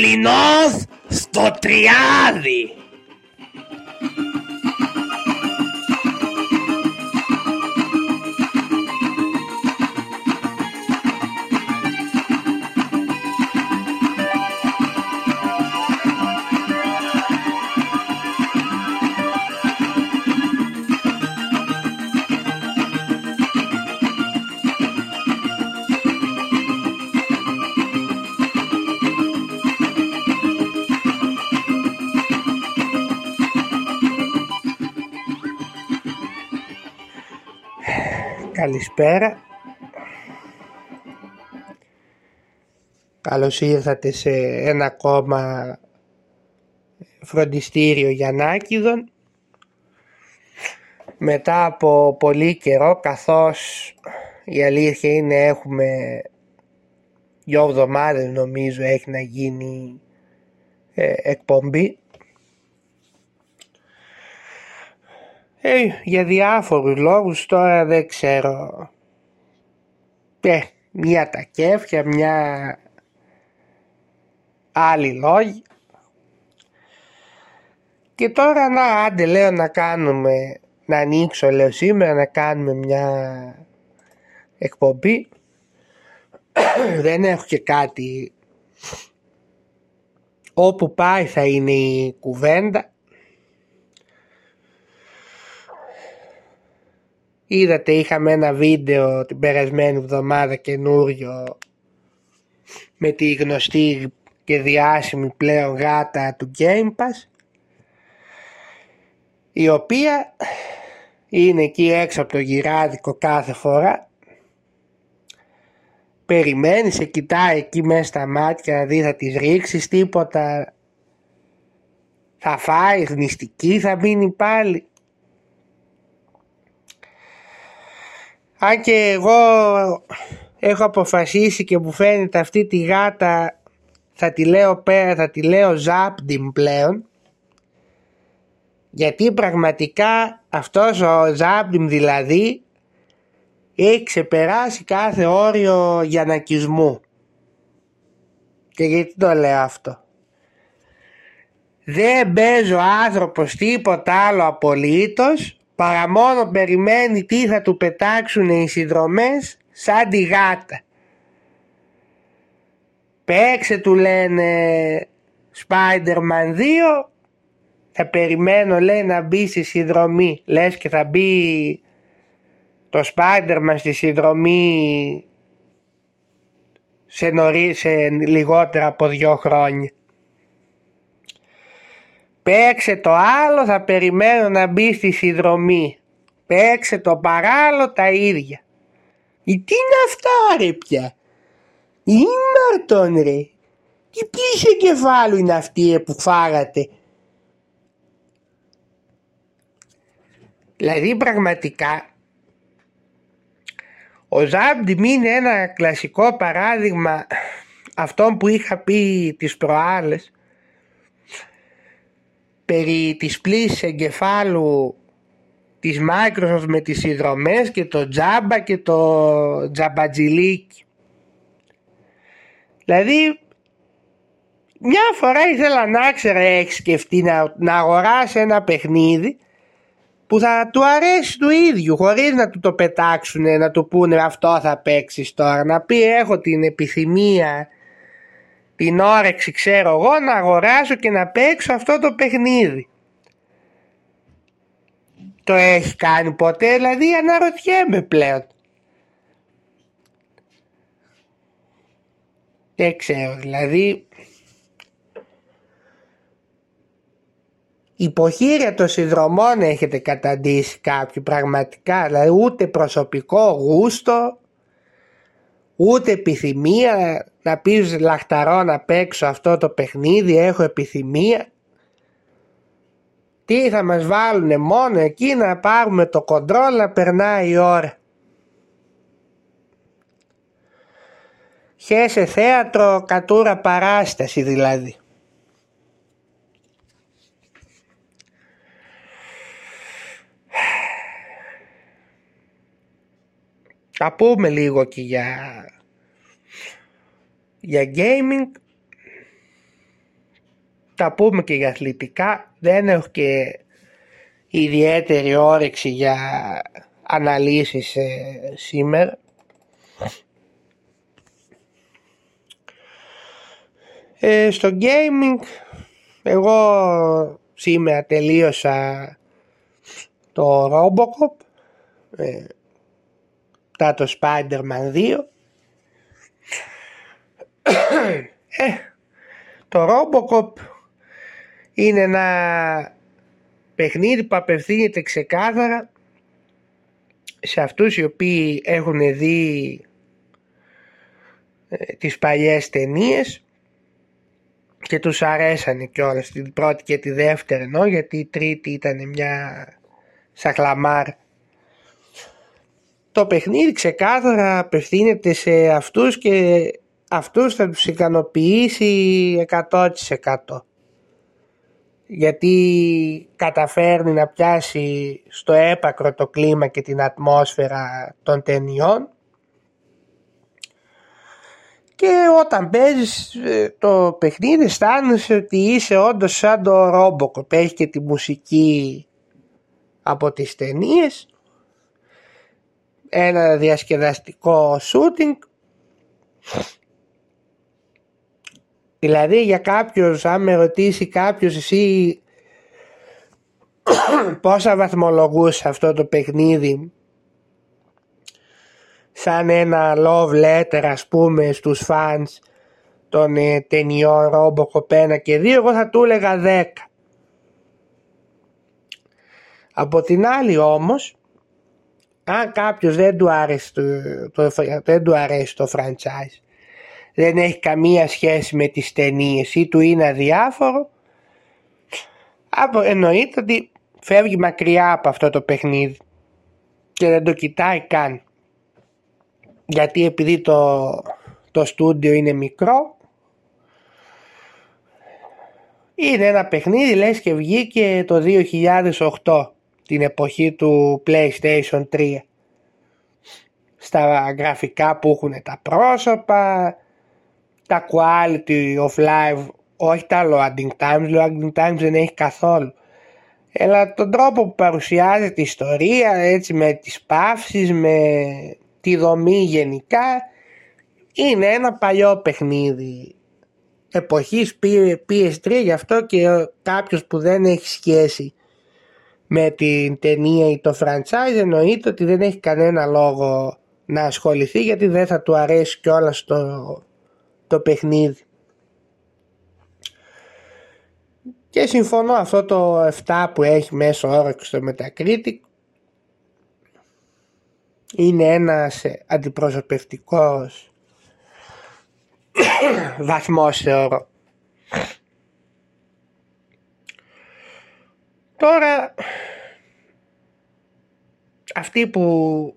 Φαρσαλινός στο τριάδι! Καλησπέρα. Καλώς ήρθατε σε ένα ακόμα φροντιστήριο Γιαννάκηδων. Μετά από πολύ καιρό καθώς η αλήθεια είναι έχουμε δυο εβδομάδες νομίζω έχει να γίνει ε, εκπομπή. Ε, για διάφορους λόγους τώρα δεν ξέρω. Ε, μια τα κέφια, μια άλλη λόγοι. Και τώρα να άντε λέω να κάνουμε, να ανοίξω λέω σήμερα να κάνουμε μια εκπομπή. δεν έχω και κάτι όπου πάει θα είναι η κουβέντα. Είδατε είχαμε ένα βίντεο την περασμένη εβδομάδα καινούριο με τη γνωστή και διάσημη πλέον γάτα του Game Pass η οποία είναι εκεί έξω από το γυράδικο κάθε φορά. Περιμένεις, σε κοιτάει εκεί μέσα στα μάτια να δει θα τις ρίξεις τίποτα. Θα φάεις γνηστική θα μείνει πάλι Αν και εγώ έχω αποφασίσει και μου φαίνεται αυτή τη γάτα θα τη λέω πέρα, θα τη λέω Ζάπντιμ πλέον γιατί πραγματικά αυτός ο Ζάπντιμ δηλαδή έχει ξεπεράσει κάθε όριο γιανακισμού. Και γιατί το λέω αυτό; Δεν παίζω άνθρωπος τίποτα άλλο απολύτως παρά μόνο περιμένει τι θα του πετάξουν οι συνδρομές σαν τη γάτα. Παίξε του λένε Spider-Man 2 θα περιμένω λέει να μπει στη συνδρομή λες και θα μπει το Spider-Man στη συνδρομή σε, νωρί, σε λιγότερα από δύο χρόνια. Παίξε το άλλο θα περιμένω να μπει στη συνδρομή. Παίξε το παράλληλο τα ίδια. Τι είναι αυτά ρε πια; Ήμαρτον ρε. Τι πίσω κεφάλου είναι αυτή που φάγατε; Δηλαδή πραγματικά ο Ζάμπντιμ είναι ένα κλασικό παράδειγμα αυτών που είχα πει τις προάλλες περί της πλήσης εγκεφάλου της Microsoft με τις συνδρομές και το τζάμπα και το τζαμπατζιλίκι. Δηλαδή μια φορά ήθελα να ξέρω έχεις σκεφτεί να, να αγοράσεις ένα παιχνίδι που θα του αρέσει του ίδιου χωρίς να του το πετάξουν να του πούνε αυτό θα παίξεις τώρα να πει έχω την επιθυμία την όρεξη ξέρω εγώ να αγοράσω και να παίξω αυτό το παιχνίδι. Το έχει κάνει ποτέ δηλαδή αναρωτιέμαι πλέον. Δεν ξέρω δηλαδή υποχείρια των συνδρομών έχετε καταντήσει κάποιοι πραγματικά, δηλαδή ούτε προσωπικό γούστο, ούτε επιθυμία να πεις λαχταρό να παίξω αυτό το παιχνίδι, έχω επιθυμία. Τι θα μας βάλουνε μόνο εκεί να πάρουμε το κοντρόλ να περνάει η ώρα. Χέσε θέατρο κατούρα παράσταση δηλαδή. Θα πούμε λίγο και για, για gaming. Θα πούμε και για αθλητικά. Δεν έχω και ιδιαίτερη όρεξη για αναλύσεις ε, σήμερα. Ε, στο gaming εγώ σήμερα τελείωσα το Robocop ε, μετά το Spider-Man 2 ε, το Robocop είναι ένα παιχνίδι που απευθύνεται ξεκάθαρα σε αυτούς οι οποίοι έχουν δει ε, τις παλιές ταινίες και τους αρέσανε κιόλας την πρώτη και τη δεύτερη ενώ γιατί η τρίτη ήταν μια σαχλαμάρ. Το παιχνίδι ξεκάθαρα απευθύνεται σε αυτούς και αυτούς θα τους ικανοποιήσει 100% γιατί καταφέρνει να πιάσει στο έπακρο το κλίμα και την ατμόσφαιρα των ταινιών. Και όταν παίζεις ε, το παιχνίδι αισθάνεσαι ότι είσαι όντως σαν το Robocop. Έχει και τη μουσική από τις ταινίες. Ένα διασκεδαστικό shooting δηλαδή για κάποιος αν με ρωτήσει κάποιος εσύ πόσα βαθμολογούσες αυτό το παιχνίδι σαν ένα love letter ας πούμε στους fans των ε, ταινιών Robocop 1 και 2 εγώ θα του έλεγα 10 από την άλλη όμως αν κάποιος δεν του αρέσει το, το, δεν του αρέσει το franchise δεν έχει καμία σχέση με τις ταινίες. Ή του είναι αδιάφορο. Εννοείται ότι φεύγει μακριά από αυτό το παιχνίδι. Και δεν το κοιτάει καν. Γιατί επειδή το, το στούντιο είναι μικρό είναι ένα παιχνίδι λες και βγήκε το 2008 την εποχή του PlayStation 3 στα γραφικά που έχουν τα πρόσωπα τα quality of life όχι τα loading times, loading times δεν έχει καθόλου. Αλλά τον τρόπο που παρουσιάζεται η ιστορία έτσι με τις παύσεις με τη δομή γενικά είναι ένα παλιό παιχνίδι εποχής PS3 γι' αυτό και κάποιος που δεν έχει σχέση με την ταινία ή το franchise εννοείται ότι δεν έχει κανένα λόγο να ασχοληθεί γιατί δεν θα του αρέσει κιόλας το, το παιχνίδι. Και συμφωνώ αυτό το 7 που έχει μέσω όρεξη στο Metacritic είναι ένας αντιπροσωπευτικός βαθμός θεωρώ. Τώρα αυτοί που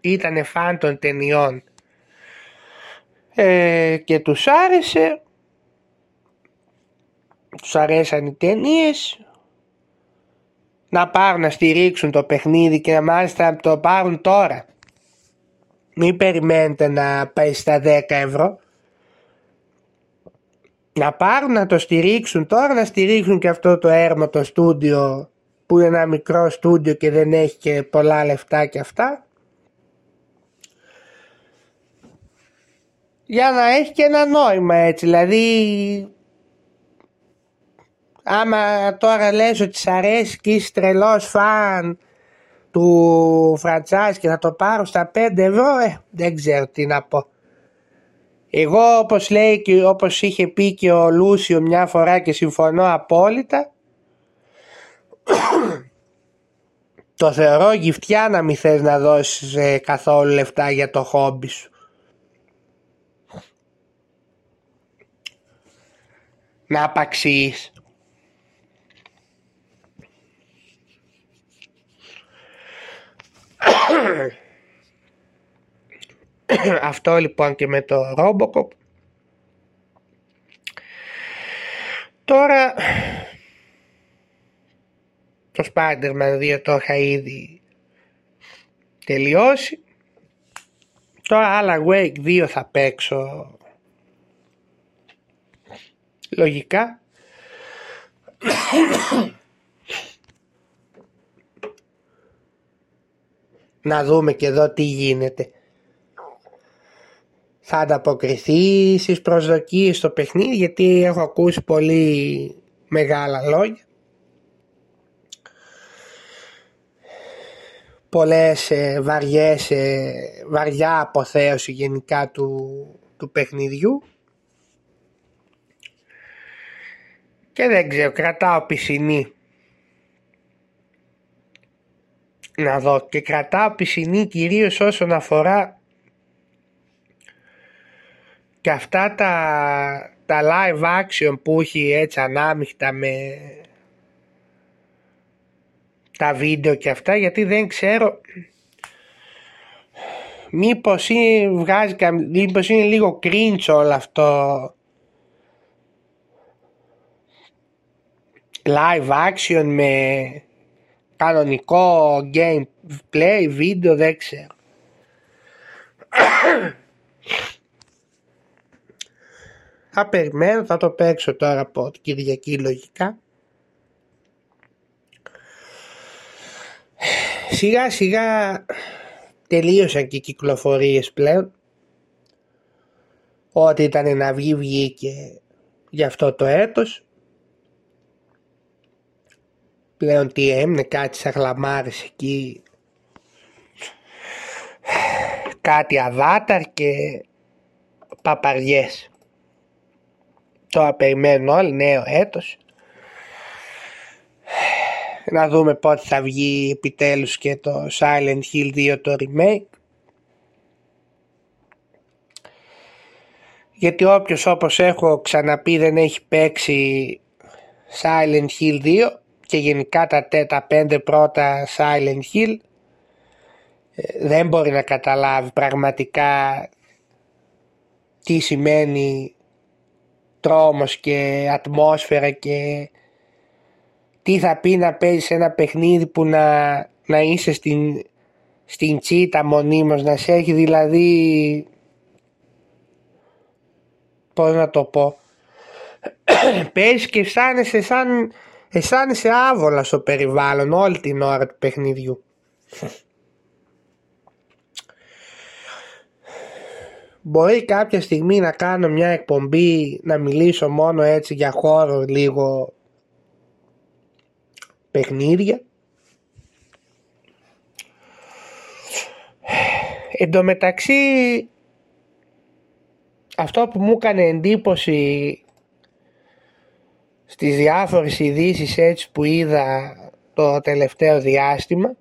ήταν φαν των ταινιών ε, και τους άρεσε τους αρέσαν οι ταινίες να πάρουν να στηρίξουν το παιχνίδι και να μάλιστα να το πάρουν τώρα. Μην περιμένετε να πάει στα 10 ευρώ. Να πάρουν να το στηρίξουν τώρα, να στηρίξουν και αυτό το έρμο το στούντιο που είναι ένα μικρό στούντιο και δεν έχει και πολλά λεφτά και αυτά. Για να έχει και ένα νόημα έτσι, δηλαδή άμα τώρα λες ότι σ' αρέσει και είσαι τρελός φαν του franchise και θα το πάρω στα 5 ευρώ, ε, δεν ξέρω τι να πω. Εγώ όπως λέει και όπως είχε πει και ο Λούσιο μια φορά και συμφωνώ απόλυτα το θεωρώ γυφτιά να μην θες να δώσεις ε, καθόλου λεφτά για το χόμπι σου. Να απαξιείς. Αυτό λοιπόν και με το Robocop. Τώρα το Spider-Man 2 το είχα ήδη τελειώσει. Τώρα άλλα Wake 2 θα παίξω λογικά. να δούμε και εδώ τι γίνεται. Θα ανταποκριθεί στις προσδοκίες στο παιχνίδι γιατί έχω ακούσει πολύ μεγάλα λόγια. Πολλές ε, βαριές, ε, βαριά αποθέωση γενικά του, του παιχνιδιού. Και δεν ξέρω, κρατάω πισινή. Να δω και κρατάω πισινή κυρίως όσον αφορά και αυτά τα, τα live action που έχει έτσι ανάμειχτα με τα βίντεο και αυτά γιατί δεν ξέρω μήπως είναι, βγάζει, μήπως είναι λίγο cringe όλο αυτό live action με κανονικό gameplay, βίντεο, δεν ξέρω. θα περιμένω, θα το παίξω τώρα από την Κυριακή λογικά. Σιγά σιγά τελείωσαν και οι κυκλοφορίες πλέον. Ό,τι ήταν να βγει βγήκε για αυτό το έτος πλέον τι έμεινε κάτι σαν γλαμάρες εκεί. Κάτι αβάταρ και παπαριές. Τώρα περιμένουν όλοι νέο έτος. Να δούμε πότε θα βγει επιτέλους και το Silent Hill 2 το remake. Γιατί όποιος όπως έχω ξαναπεί δεν έχει παίξει Silent Hill 2 και γενικά τα, τα πέντε πρώτα Silent Hill ε, δεν μπορεί να καταλάβει πραγματικά τι σημαίνει τρόμος και ατμόσφαιρα και τι θα πει να παίζεις ένα παιχνίδι που να, να είσαι στην, στην τσίτα μονίμως, να σε έχει δηλαδή πώς να το πω παίζεις και αισθάνεσαι σαν αισθάνεσαι άβολα στο περιβάλλον όλη την ώρα του παιχνιδιού. Μπορεί κάποια στιγμή να κάνω μια εκπομπή να μιλήσω μόνο έτσι για χώρο λίγο παιχνίδια. Εν τω μεταξύ αυτό που μου έκανε εντύπωση στις διάφορες ειδήσεις έτσι που είδα το τελευταίο διάστημα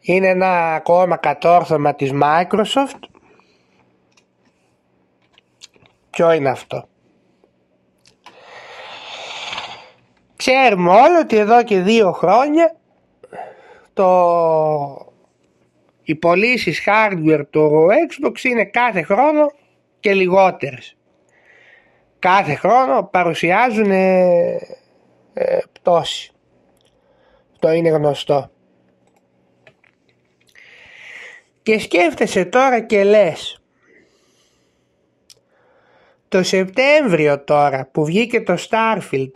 είναι ένα ακόμα κατόρθωμα της Microsoft. Ποιο είναι αυτό; Ξέρουμε όλοι ότι εδώ και δύο χρόνια το... οι πωλήσεις hardware του Xbox είναι κάθε χρόνο και λιγότερες κάθε χρόνο παρουσιάζουν ε, πτώση. Αυτό είναι γνωστό. Και σκέφτεσαι τώρα και λες το Σεπτέμβριο τώρα που βγήκε το Starfield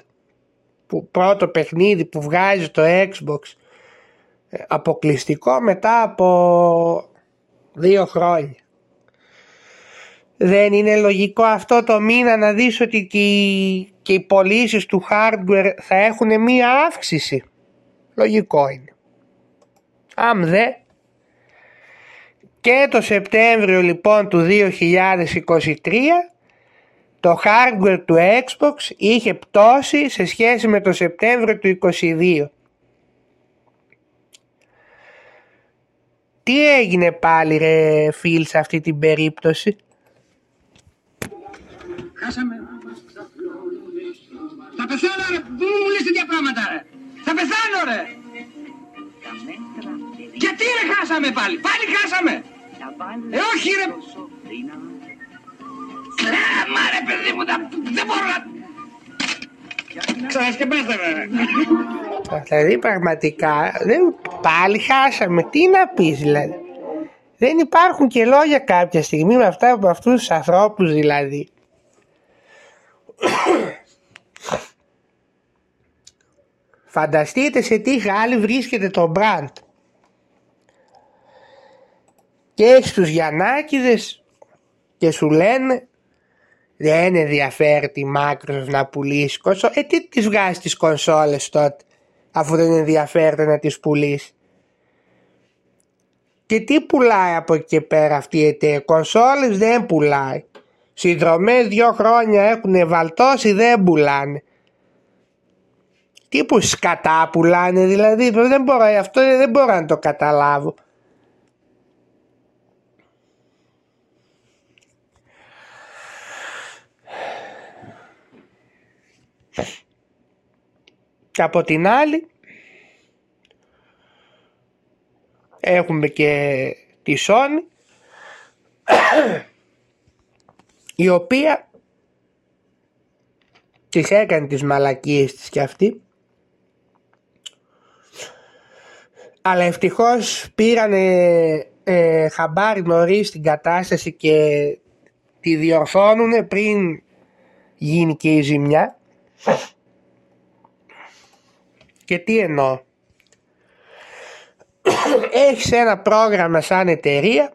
που πρώτο παιχνίδι που βγάζει το Xbox ε, αποκλειστικό μετά από δύο χρόνια. Δεν είναι λογικό αυτό το μήνα να δεις ότι και οι, και οι πωλήσεις του hardware θα έχουν μία αύξηση. Λογικό είναι. Αμ δε. Και το Σεπτέμβριο λοιπόν του 2023 το hardware του Xbox είχε πτώσει σε σχέση με το Σεπτέμβριο του 2022. Τι έγινε πάλι ρε φίλ σε αυτή την περίπτωση; Τέτοια πράγματα ρε. Θα πεθάνω ρε. Γιατί ρε χάσαμε πάλι; Πάλι χάσαμε. Ε όχι ρε. Κλάμα ρε παιδί μου. Δεν μπορώ να... Ξανασκεπάστε ρε. Δηλαδή πραγματικά δεν, πάλι χάσαμε. Τι να πεις δηλαδή; Δεν υπάρχουν και λόγια κάποια στιγμή με αυτά από αυτούς τους ανθρώπους δηλαδή. Φανταστείτε σε τι χάλι βρίσκεται το μπραντ. Και έχεις τους Γιαννάκηδες και σου λένε δεν ενδιαφέρει τη Microsoft να πουλήσει κονσόλες. Ε τι τις βγάζει τις κονσόλες τότε αφού δεν ενδιαφέρεται να τις πουλήσει; Και τι πουλάει από εκεί και πέρα αυτή η εταιρεία; Κονσόλες δεν πουλάει. Συνδρομές δύο χρόνια έχουν βαλτώσεις δεν πουλάνε. Τι που σκατά πουλάνε δηλαδή. Δεν μπορώ, αυτό δεν μπορώ να το καταλάβω. Και από την άλλη έχουμε και τη Sony η οποία τις έκανε τις μαλακίες της και αυτή αλλά ευτυχώς πήρανε ε, χαμπάρι νωρίς την κατάσταση και τη διορθώνουν πριν γίνει και η ζημιά. Και τι εννοώ. Έχεις ένα πρόγραμμα σαν εταιρεία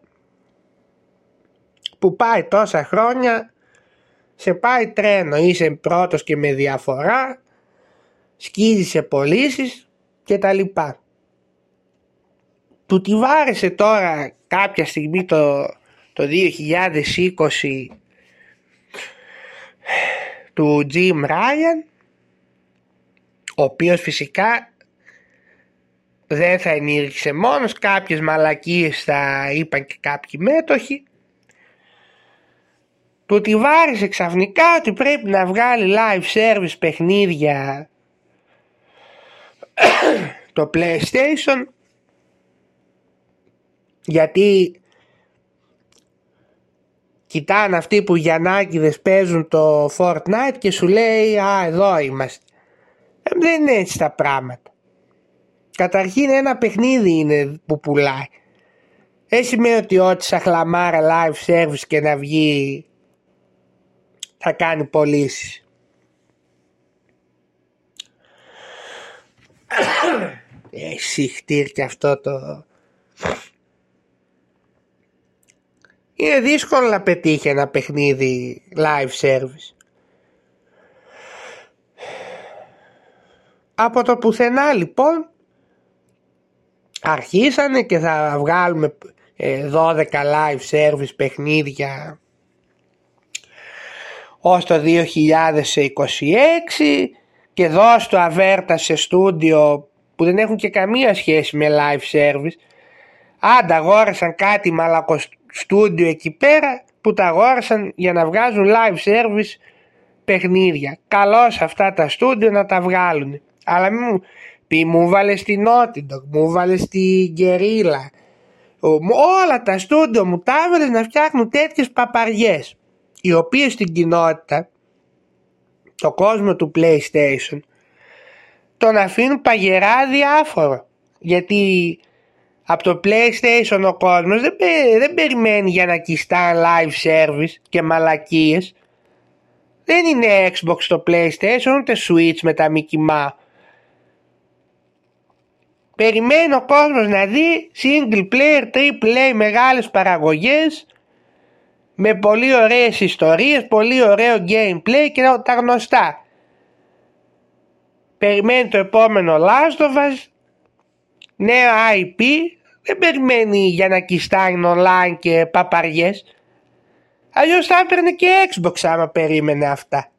που πάει τόσα χρόνια σε πάει τρένο είσαι πρώτος και με διαφορά σκίζει σε πωλήσεις και τα λοιπά του τη βάρεσε τώρα κάποια στιγμή το, το 2020 του Jim Ryan ο οποίος φυσικά δεν θα ενήργησε μόνος, κάποιες μαλακίες θα είπαν και κάποιοι μέτοχοι. Του ότι βάρισε ξαφνικά ότι πρέπει να βγάλει live service παιχνίδια το PlayStation γιατί κοιτάνε αυτοί που Γιαννάκηδες παίζουν το Fortnite και σου λέει «Α, εδώ είμαστε». Ε, δεν είναι έτσι τα πράγματα. Καταρχήν ένα παιχνίδι είναι που πουλάει. Δεν σημαίνει ότι ό,τι σαν χλαμάρα live service και να βγει θα κάνει πωλήσεις. Εσύ χτύρ και αυτό το... Είναι δύσκολο να πετύχει ένα παιχνίδι live service. Από το πουθενά λοιπόν αρχίσανε και θα βγάλουμε 12 ε, live service παιχνίδια ως το 2026 και δώσ' το αβέρτα σε στούντιο που δεν έχουν και καμία σχέση με live service άντα αγόρασαν κάτι μαλακό στούντιο εκεί πέρα που τα αγόρασαν για να βγάζουν live service παιχνίδια. Καλώς αυτά τα στούντιο να τα βγάλουν. Αλλά μην μου πει μου βάλες στην Naughty μου βάλες στην Guerrilla. Όλα τα στούντιο μου τα έβαλες να φτιάχνουν τέτοιες παπαριές οι οποίες στην κοινότητα το κόσμο του PlayStation τον αφήνουν παγερά διάφορο. Γιατί από το PlayStation ο κόσμος δεν, δεν περιμένει για να κιστά live service και μαλακίες. Δεν είναι Xbox το PlayStation ούτε Switch με τα Mickey Mouse. Περιμένει ο κόσμος να δει single player, triple A μεγάλες παραγωγές με πολύ ωραίες ιστορίες, πολύ ωραίο gameplay και τα γνωστά. Περιμένει το επόμενο Last of Us, νέο IP, δεν περιμένει για να κιστάει online και παπαριές. Αλλιώς θα έπαιρνε και Xbox άμα περίμενε αυτά.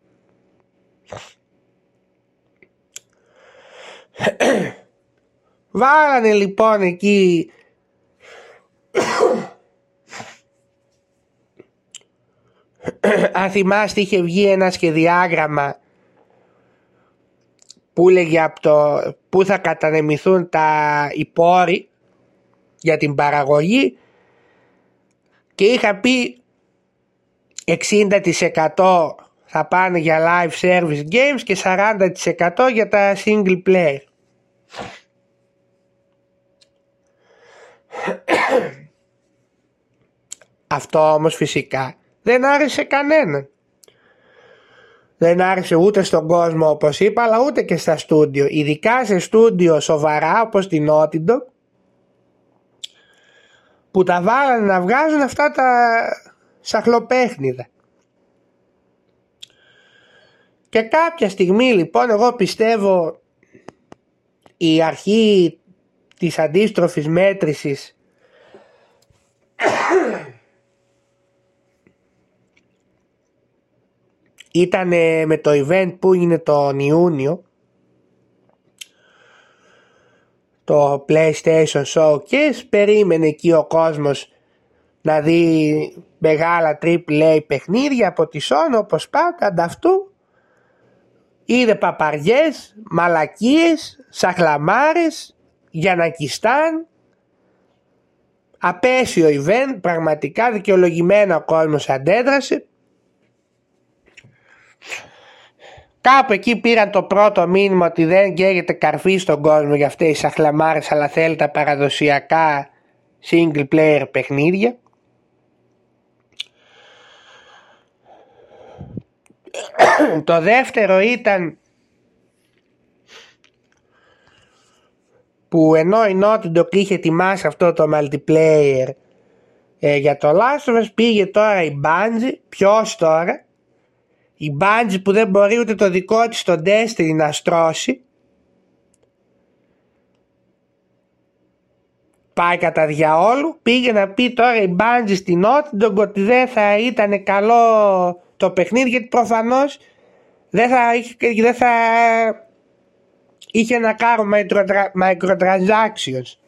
Βάλανε λοιπόν εκεί αν θυμάστε είχε βγει ένα σχεδιάγραμμα που έλεγε από το που θα κατανεμηθούν τα οι για την παραγωγή και είχα πει 60% θα πάνε για live service games και 40% για τα single player. Αυτό όμως φυσικά δεν άρεσε κανέναν. Δεν άρεσε ούτε στον κόσμο όπως είπα αλλά ούτε και στα στούντιο. Ειδικά σε στούντιο σοβαρά όπως την Naughty που τα βάλανε να βγάζουν αυτά τα σαχλοπέχνιδα. Και κάποια στιγμή λοιπόν εγώ πιστεύω η αρχή της αντίστροφης μέτρησης ήταν με το event που είναι τον Ιούνιο το PlayStation Showcase περίμενε εκεί ο κόσμος να δει μεγάλα AAA παιχνίδια από τη Sony όπως πάντα ανταυτού είδε παπαριές, μαλακίες, σαχλαμάρες, γιανακιστάν. Απέσιο event πραγματικά δικαιολογημένα ο κόσμος αντέδρασε Κάπου εκεί πήραν το πρώτο μήνυμα ότι δεν καίγεται καρφί στον κόσμο για αυτές τις αχλαμάρες αλλά θέλει τα παραδοσιακά single player παιχνίδια. το δεύτερο ήταν που ενώ η Naughty Dog είχε ετοιμάσει αυτό το multiplayer ε, για το Last of Us πήγε τώρα η Bungie, ποιος τώρα, η Bungie που δεν μπορεί ούτε το δικό της το Destiny να στρώσει πάει κατά διαόλου πήγε να πει τώρα η Bungie στην Naughty Dog ότι δεν θα ήταν καλό το παιχνίδι γιατί προφανώς δεν θα, δεν θα είχε να κάνω microtransactions.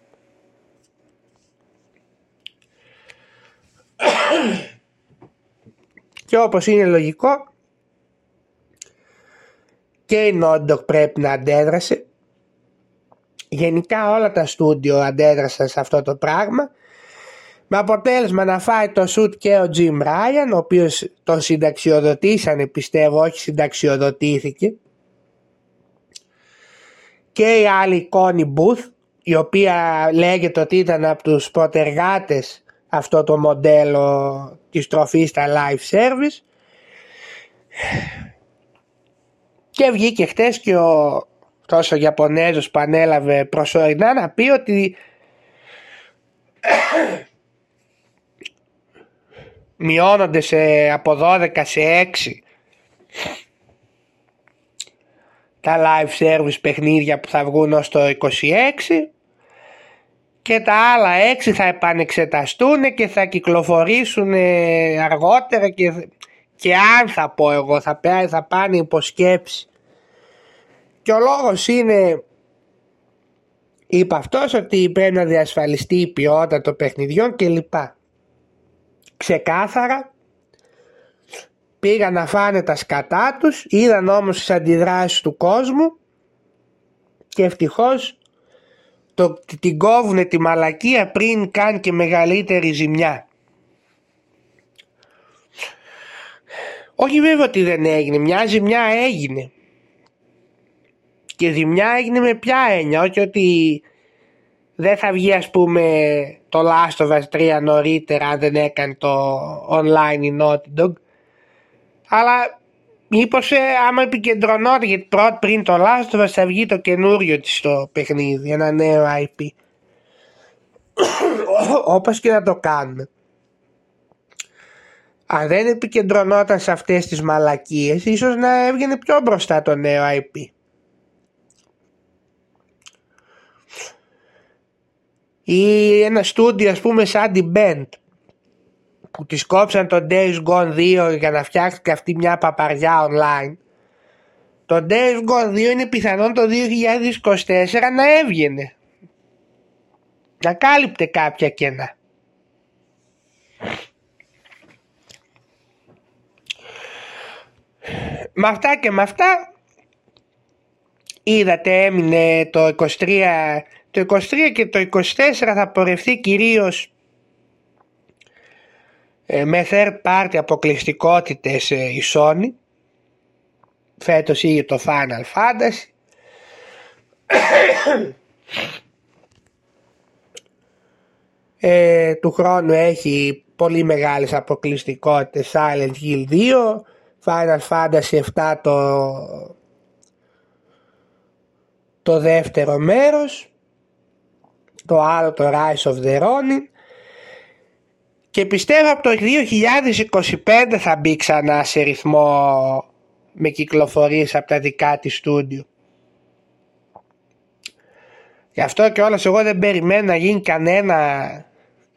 Και όπως είναι λογικό και η Naughty πρέπει να αντέδρασε. Γενικά όλα τα στούντιο αντέδρασαν σε αυτό το πράγμα. Με αποτέλεσμα να φάει το σουτ και ο Jim Ryan, ο οποίος τον συνταξιοδοτήσανε πιστεύω, όχι συνταξιοδοτήθηκε. Και η άλλη Connie Booth, η οποία λέγεται ότι ήταν από τους προτεργάτες αυτό το μοντέλο της τροφής στα live service και βγήκε χτες και ο τόσο Ιαπωνέζος που ανέλαβε προσωρινά να πει ότι μειώνονται σε, από 12 σε 6 τα live service παιχνίδια που θα βγουν ως το 26 και τα άλλα 6 θα επανεξεταστούν και θα κυκλοφορήσουν αργότερα και και αν θα πω εγώ θα, θα πάνε υποσκέψη και ο λόγος είναι είπε αυτός ότι πρέπει να διασφαλιστεί η ποιότητα των παιχνιδιών κλπ. Ξεκάθαρα πήγαν να φάνε τα σκατά τους, είδαν όμως τις αντιδράσεις του κόσμου και ευτυχώς το, την κόβουνε τη μαλακία πριν κάνει και μεγαλύτερη ζημιά. Όχι βέβαια ότι δεν έγινε, μια ζημιά έγινε. Και ζημιά έγινε με ποια έννοια, όχι ότι δεν θα βγει ας πούμε το Last of Us 3 νωρίτερα αν δεν έκανε το online η Naughty Dog. Αλλά μήπως ε, άμα επικεντρωνόταν γιατί πρώτα πριν το Last of Us θα βγει το καινούριο της το παιχνίδι, ένα νέο IP. Όπως και να το κάνουμε. Αν δεν επικεντρωνόταν σε αυτές τις μαλακίες ίσως να έβγαινε πιο μπροστά το νέο IP. Ή ένα στούντιο ας πούμε σαν την Band που τη κόψαν το Days Gone 2 για να φτιάξει και αυτή μια παπαριά online. Το Days Gone 2 είναι πιθανόν το 2024 να έβγαινε. Να κάλυπτε κάποια κενά. Με αυτά και με αυτά είδατε έμεινε το 23 το 23 και το 24 θα πορευτεί κυρίως ε, με third party αποκλειστικότητες ε, η Sony. Φέτος είχε το Final Fantasy. Ε, του χρόνου έχει πολύ μεγάλες αποκλειστικότητες Silent Hill 2 Final Fantasy 7 το, το δεύτερο μέρος το άλλο το Rise of the Ronin και πιστεύω από το 2025 θα μπει ξανά σε ρυθμό με κυκλοφορίες από τα δικά της στούντιο. Γι' αυτό και όλας εγώ δεν περιμένω να γίνει κανένα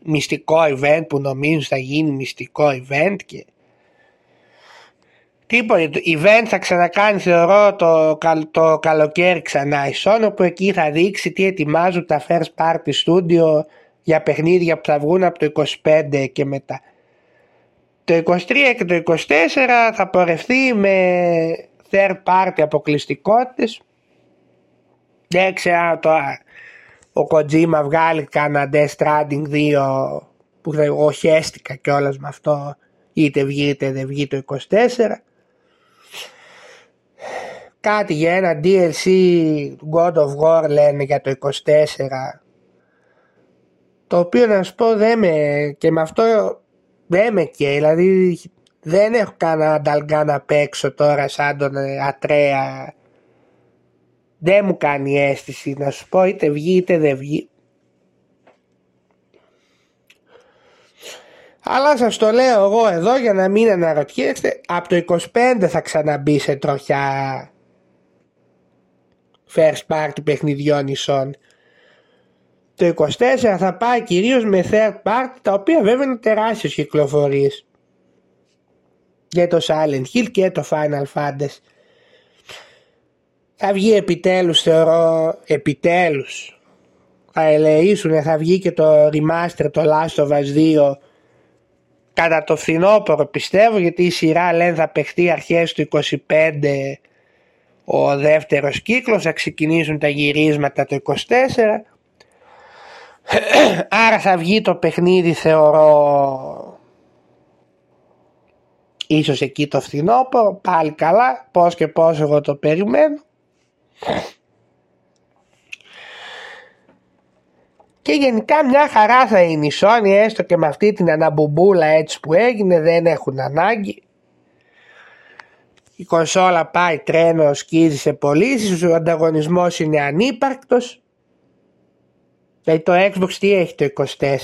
μυστικό event που νομίζω θα γίνει μυστικό event και Τίποτα, το event θα ξανακάνει θεωρώ το, το καλοκαίρι ξανά η Sony όπου εκεί θα δείξει τι ετοιμάζουν τα first party studio για παιχνίδια που θα βγουν από το 25 και μετά. Το 23 και το 24 θα πορευτεί με third party αποκλειστικότητες. Δεν ξέρω το ο Kojima βγάλει κανένα Death Stranding 2 που εγώ χαίστηκα κιόλας με αυτό είτε βγει είτε δεν βγει το 24 κάτι για ένα DLC God of War λένε για το 24 το οποίο να σου πω δεν με και με αυτό δεν με και δηλαδή δεν έχω κανένα ανταλγκά να παίξω τώρα σαν τον Ατρέα. Δεν μου κάνει αίσθηση να σου πω είτε βγει είτε δεν βγει. Αλλά σας το λέω εγώ εδώ για να μην αναρωτιέστε από το 25 θα ξαναμπεί σε τροχιά first party παιχνιδιών ισών. Το 24 θα πάει κυρίως με third party τα οποία βέβαια είναι τεράστιες κυκλοφορίες. Και το Silent Hill και το Final Fantasy. Θα βγει επιτέλους θεωρώ, επιτέλους. Θα ελεήσουν, θα βγει και το remaster το Last of Us 2 κατά το φθινόπωρο πιστεύω γιατί η σειρά λένε θα παιχτεί αρχές του 25 ο δεύτερος κύκλος θα ξεκινήσουν τα γυρίσματα το 24 άρα θα βγει το παιχνίδι θεωρώ ίσως εκεί το φθινόπωρο πάλι καλά πως και πως εγώ το περιμένω. Και γενικά μια χαρά θα είναι η Sony έστω και με αυτή την αναμπουμπούλα έτσι που έγινε δεν έχουν ανάγκη η κονσόλα πάει τρένο, σκίζει σε πωλήσεις, ο ανταγωνισμός είναι ανύπαρκτος. Δηλαδή το Xbox τι έχει το 24.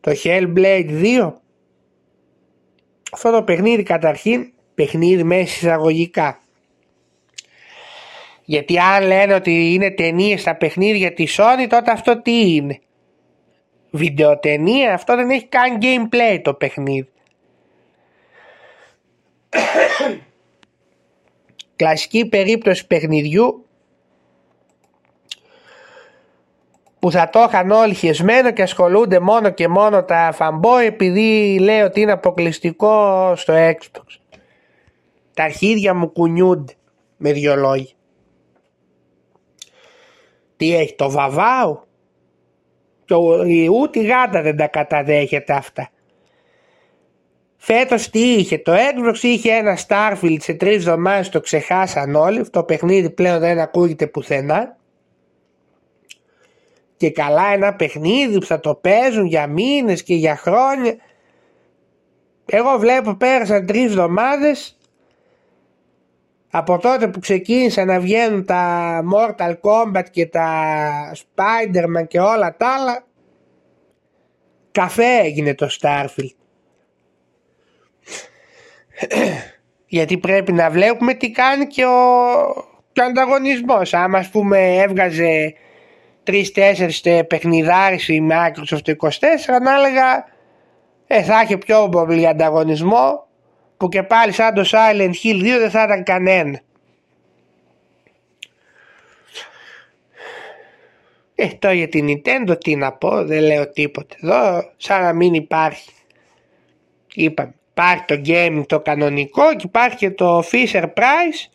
Το Hellblade 2. Αυτό το παιχνίδι καταρχήν, παιχνίδι μέσα εισαγωγικά. Γιατί αν λένε ότι είναι ταινίες στα παιχνίδια της Sony τότε αυτό τι είναι; Βιντεοτενία, αυτό δεν έχει καν gameplay το παιχνίδι. Κλασική περίπτωση παιχνιδιού που θα το είχαν όλοι χεσμένο και ασχολούνται μόνο και μόνο τα fanboy επειδή λέει ότι είναι αποκλειστικό στο Xbox. Τα αρχίδια μου κουνιούνται με δυο λόγια. Τι έχει το βαβάου. Το, ούτε η γάτα δεν τα καταδέχεται αυτά. Φέτος τι είχε, το Xbox είχε ένα Starfield σε τρεις εβδομάδες το ξεχάσαν όλοι, αυτό το παιχνίδι πλέον δεν ακούγεται πουθενά. Και καλά ένα παιχνίδι που θα το παίζουν για μήνες και για χρόνια. Εγώ βλέπω πέρασαν τρεις εβδομάδες από τότε που ξεκίνησαν να βγαίνουν τα Mortal Kombat και τα Spider-Man και όλα τα άλλα καφέ έγινε το Starfield. Γιατί πρέπει να βλέπουμε τι κάνει και ο, και ο ανταγωνισμός. Άμα ας πούμε έβγαζε τρεις-τέσσερις παιχνιδάρες η Microsoft 24 να έλεγα ε, θα έχει πιο πολύ ανταγωνισμό που και πάλι σαν το Silent Hill 2 δεν θα ήταν κανένα. Ε, τώρα για την Nintendo τι να πω, δεν λέω τίποτε. Εδώ σαν να μην υπάρχει. Είπαμε, υπάρχει το gaming το κανονικό και υπάρχει και το Fisher Price,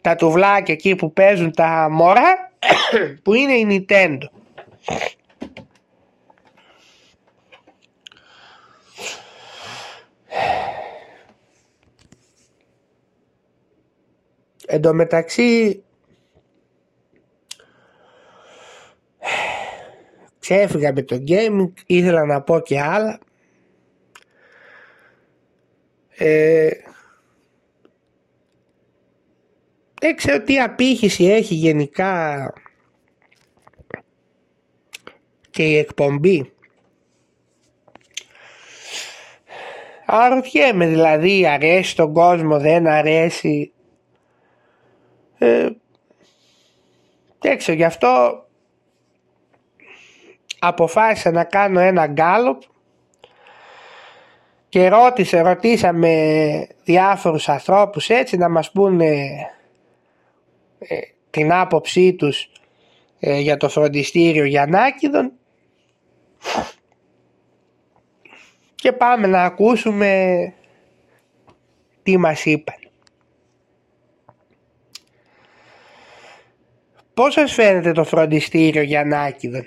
τα τουβλάκια εκεί που παίζουν τα μωρά, που είναι η Nintendo. Εν τω μεταξύ ξέφυγα με το gaming, ήθελα να πω και άλλα. Ε, δεν ξέρω τι απήχηση έχει γενικά και η εκπομπή. Αρωτιέμαι δηλαδή αρέσει τον κόσμο δεν αρέσει ε, δεν ξέρω, γι' αυτό αποφάσισα να κάνω ένα γκάλωπ και ρώτησε, ρωτήσαμε διάφορους ανθρώπους έτσι να μας πούνε ε, την άποψή τους ε, για το φροντιστήριο Γιαννάκηδων και πάμε να ακούσουμε τι μας είπαν. Πώς σας φαίνεται το φροντιστήριο Γιαννάκηδων;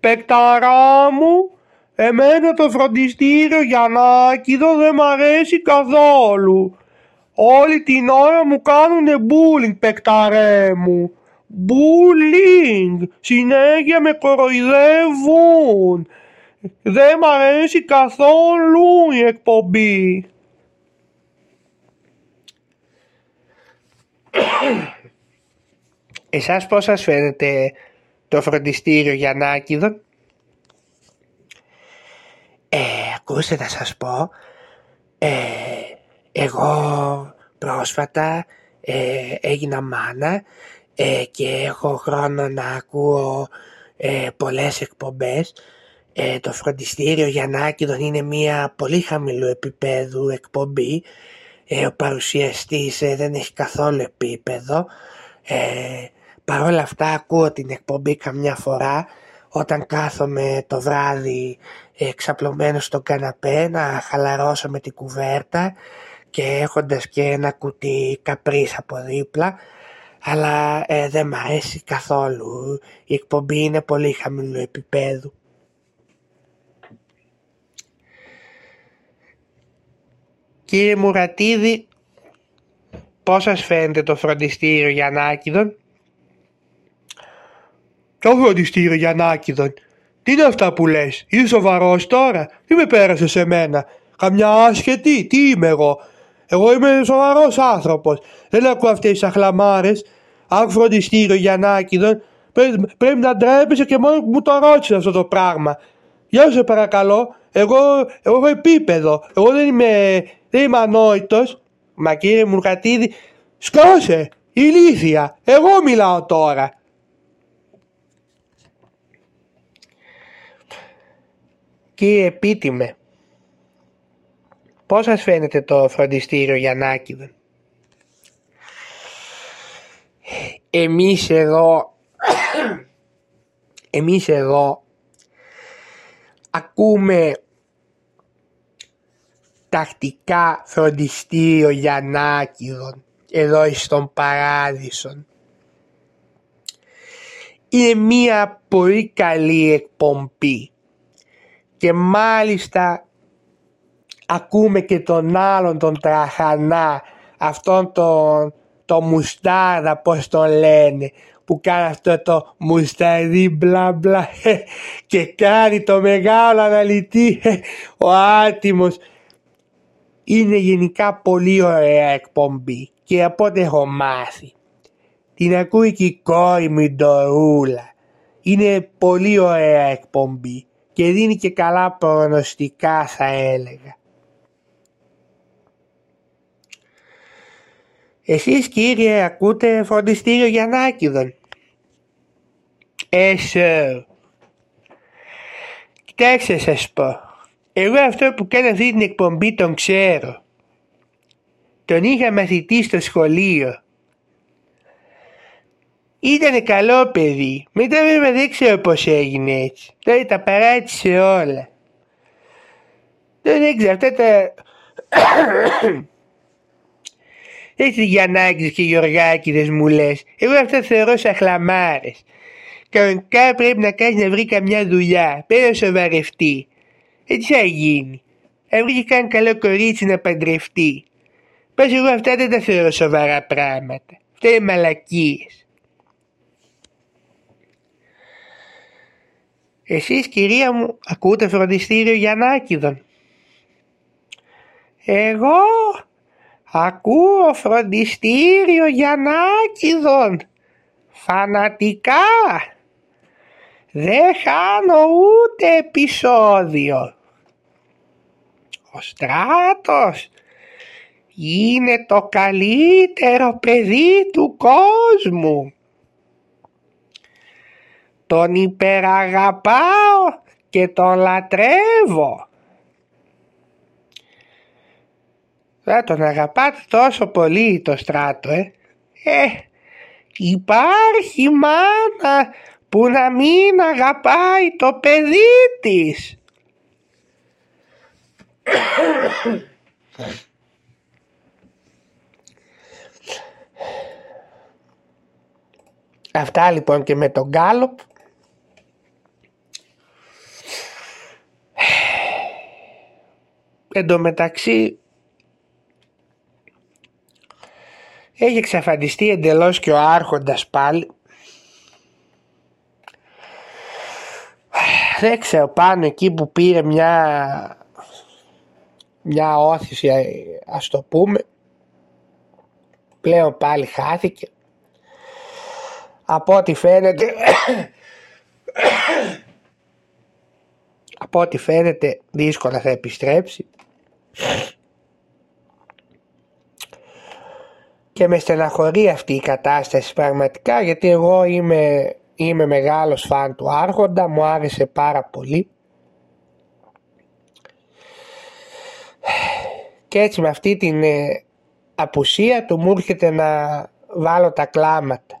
Πεκταρά μου, εμένα το φροντιστήριο Γιαννάκηδο δεν μ' αρέσει καθόλου. Όλη την ώρα μου κάνουνε bullying πεκταρέ μου. Bullying, συνέχεια με κοροϊδεύουν. Δεν μ' αρέσει καθόλου η εκπομπή. Εσάς πώς σας φαίνεται το φροντιστήριο Γιαννάκηδων. Ε, ακούστε θα σας πω. Ε, εγώ πρόσφατα ε, έγινα μάνα ε, και έχω χρόνο να ακούω ε, πολλές εκπομπές. Ε, το φροντιστήριο Γιαννάκηδων είναι μια πολύ χαμηλού επίπεδου εκπομπή. Ε, ο παρουσιαστής δεν έχει καθόλου επίπεδο. Παρ' όλα αυτά ακούω την εκπομπή καμιά φορά όταν κάθομαι το βράδυ εξαπλωμένος στο καναπέ να χαλαρώσω με την κουβέρτα και έχοντας και ένα κουτί καπρίς από δίπλα αλλά ε, δεν μ' αρέσει καθόλου. Η εκπομπή είναι πολύ χαμηλού επίπεδου. Κύριε Μουρατίδη, πώς σας φαίνεται το φροντιστήριο Γιαννάκηδων; Το φροντιστήριο Γιαννάκηδον. Τι είναι αυτά που λες, είσαι σοβαρός τώρα, τι με πέρασες σε μένα. Καμιά άσχετη, τι είμαι εγώ; Εγώ είμαι σοβαρός άνθρωπος. Δεν ακούω αυτές τις αχλαμάρες. Αν φροντιστήριο Γιαννάκηδον, πρέπει, πρέπει να ντρέπεσαι και μόνος που μου το ρώτησες αυτό το πράγμα. Γεια σε παρακαλώ, εγώ, εγώ έχω επίπεδο. Εγώ δεν είμαι, δεν είμαι ανόητος. Μα κύριε Μουρκατίδη, σκόσε, ηλίθεια, εγώ μιλάω τώρα. Κύριε Επίτιμε, πώς σας φαίνεται το φροντιστήριο Γιαννάκηδων. Εμείς εδώ, εμείς εδώ ακούμε τακτικά φροντιστήριο Γιαννάκηδων εδώ στον Παράδεισον. Είναι μια πολύ καλή εκπομπή και μάλιστα ακούμε και τον άλλον τον τραχανά, αυτόν τον το μουστάρδα πως το λένε που κάνει αυτό το μουσταρδί μπλα μπλα και κάνει το μεγάλο αναλυτή ο άτιμος. Είναι γενικά πολύ ωραία εκπομπή και από ό,τι έχω μάθει την ακούει και η κόρη μου η Ντορούλα είναι πολύ ωραία εκπομπή και δίνει και καλά προγνωστικά θα έλεγα Εσείς κύριε ακούτε φροντιστήριο Γιαννάκηδων. Εσώ. Κοιτάξτε σας πω. Εγώ αυτό που κάνω αυτή την εκπομπή τον ξέρω. Τον είχα μαθητή στο σχολείο. Ήτανε καλό παιδί. Μετά βέβαια δεν ξέρω πώς έγινε έτσι. Τώρα τα παράτησε όλα. Τώρα δεν ξέρω αυτά τα... Έτσι Γιαννάκης και Γιωργάκηδες μου λες. Εγώ αυτά θεωρώ σαν χλαμάρες. Κανονικά πρέπει να κάνεις να βρει καμιά δουλειά. Πέρα σοβαρευτεί. Έτσι θα γίνει. Αν βρει καν καλό κορίτσι να παντρευτεί. Πας εγώ αυτά δεν τα θεωρώ σοβαρά πράγματα. Αυτά είναι μαλακίες. Εσείς κυρία μου ακούτε φροντιστήριο Γιαννάκηδων. Εγώ Ακούω φροντιστήριο Γιαννάκηδων. Φανατικά. Δεν χάνω ούτε επεισόδιο. Ο Στράτος είναι το καλύτερο παιδί του κόσμου. Τον υπεραγαπάω και τον λατρεύω. Θα τον αγαπάτε τόσο πολύ το στράτο, ε. Ε, υπάρχει μάνα που να μην αγαπάει το παιδί της. Αυτά λοιπόν και με τον Γκάλο. Εν τω μεταξύ Έχει εξαφανιστεί εντελώς και ο άρχοντας πάλι. Δεν ξέρω πάνω εκεί που πήρε μια μια όθηση ας το πούμε πλέον πάλι χάθηκε από ό,τι φαίνεται από ό,τι φαίνεται δύσκολα θα επιστρέψει και με στεναχωρεί αυτή η κατάσταση πραγματικά γιατί εγώ είμαι, είμαι μεγάλος φαν του Άρχοντα, μου άρεσε πάρα πολύ. Και έτσι με αυτή την ε, απουσία του μου έρχεται να βάλω τα κλάματα.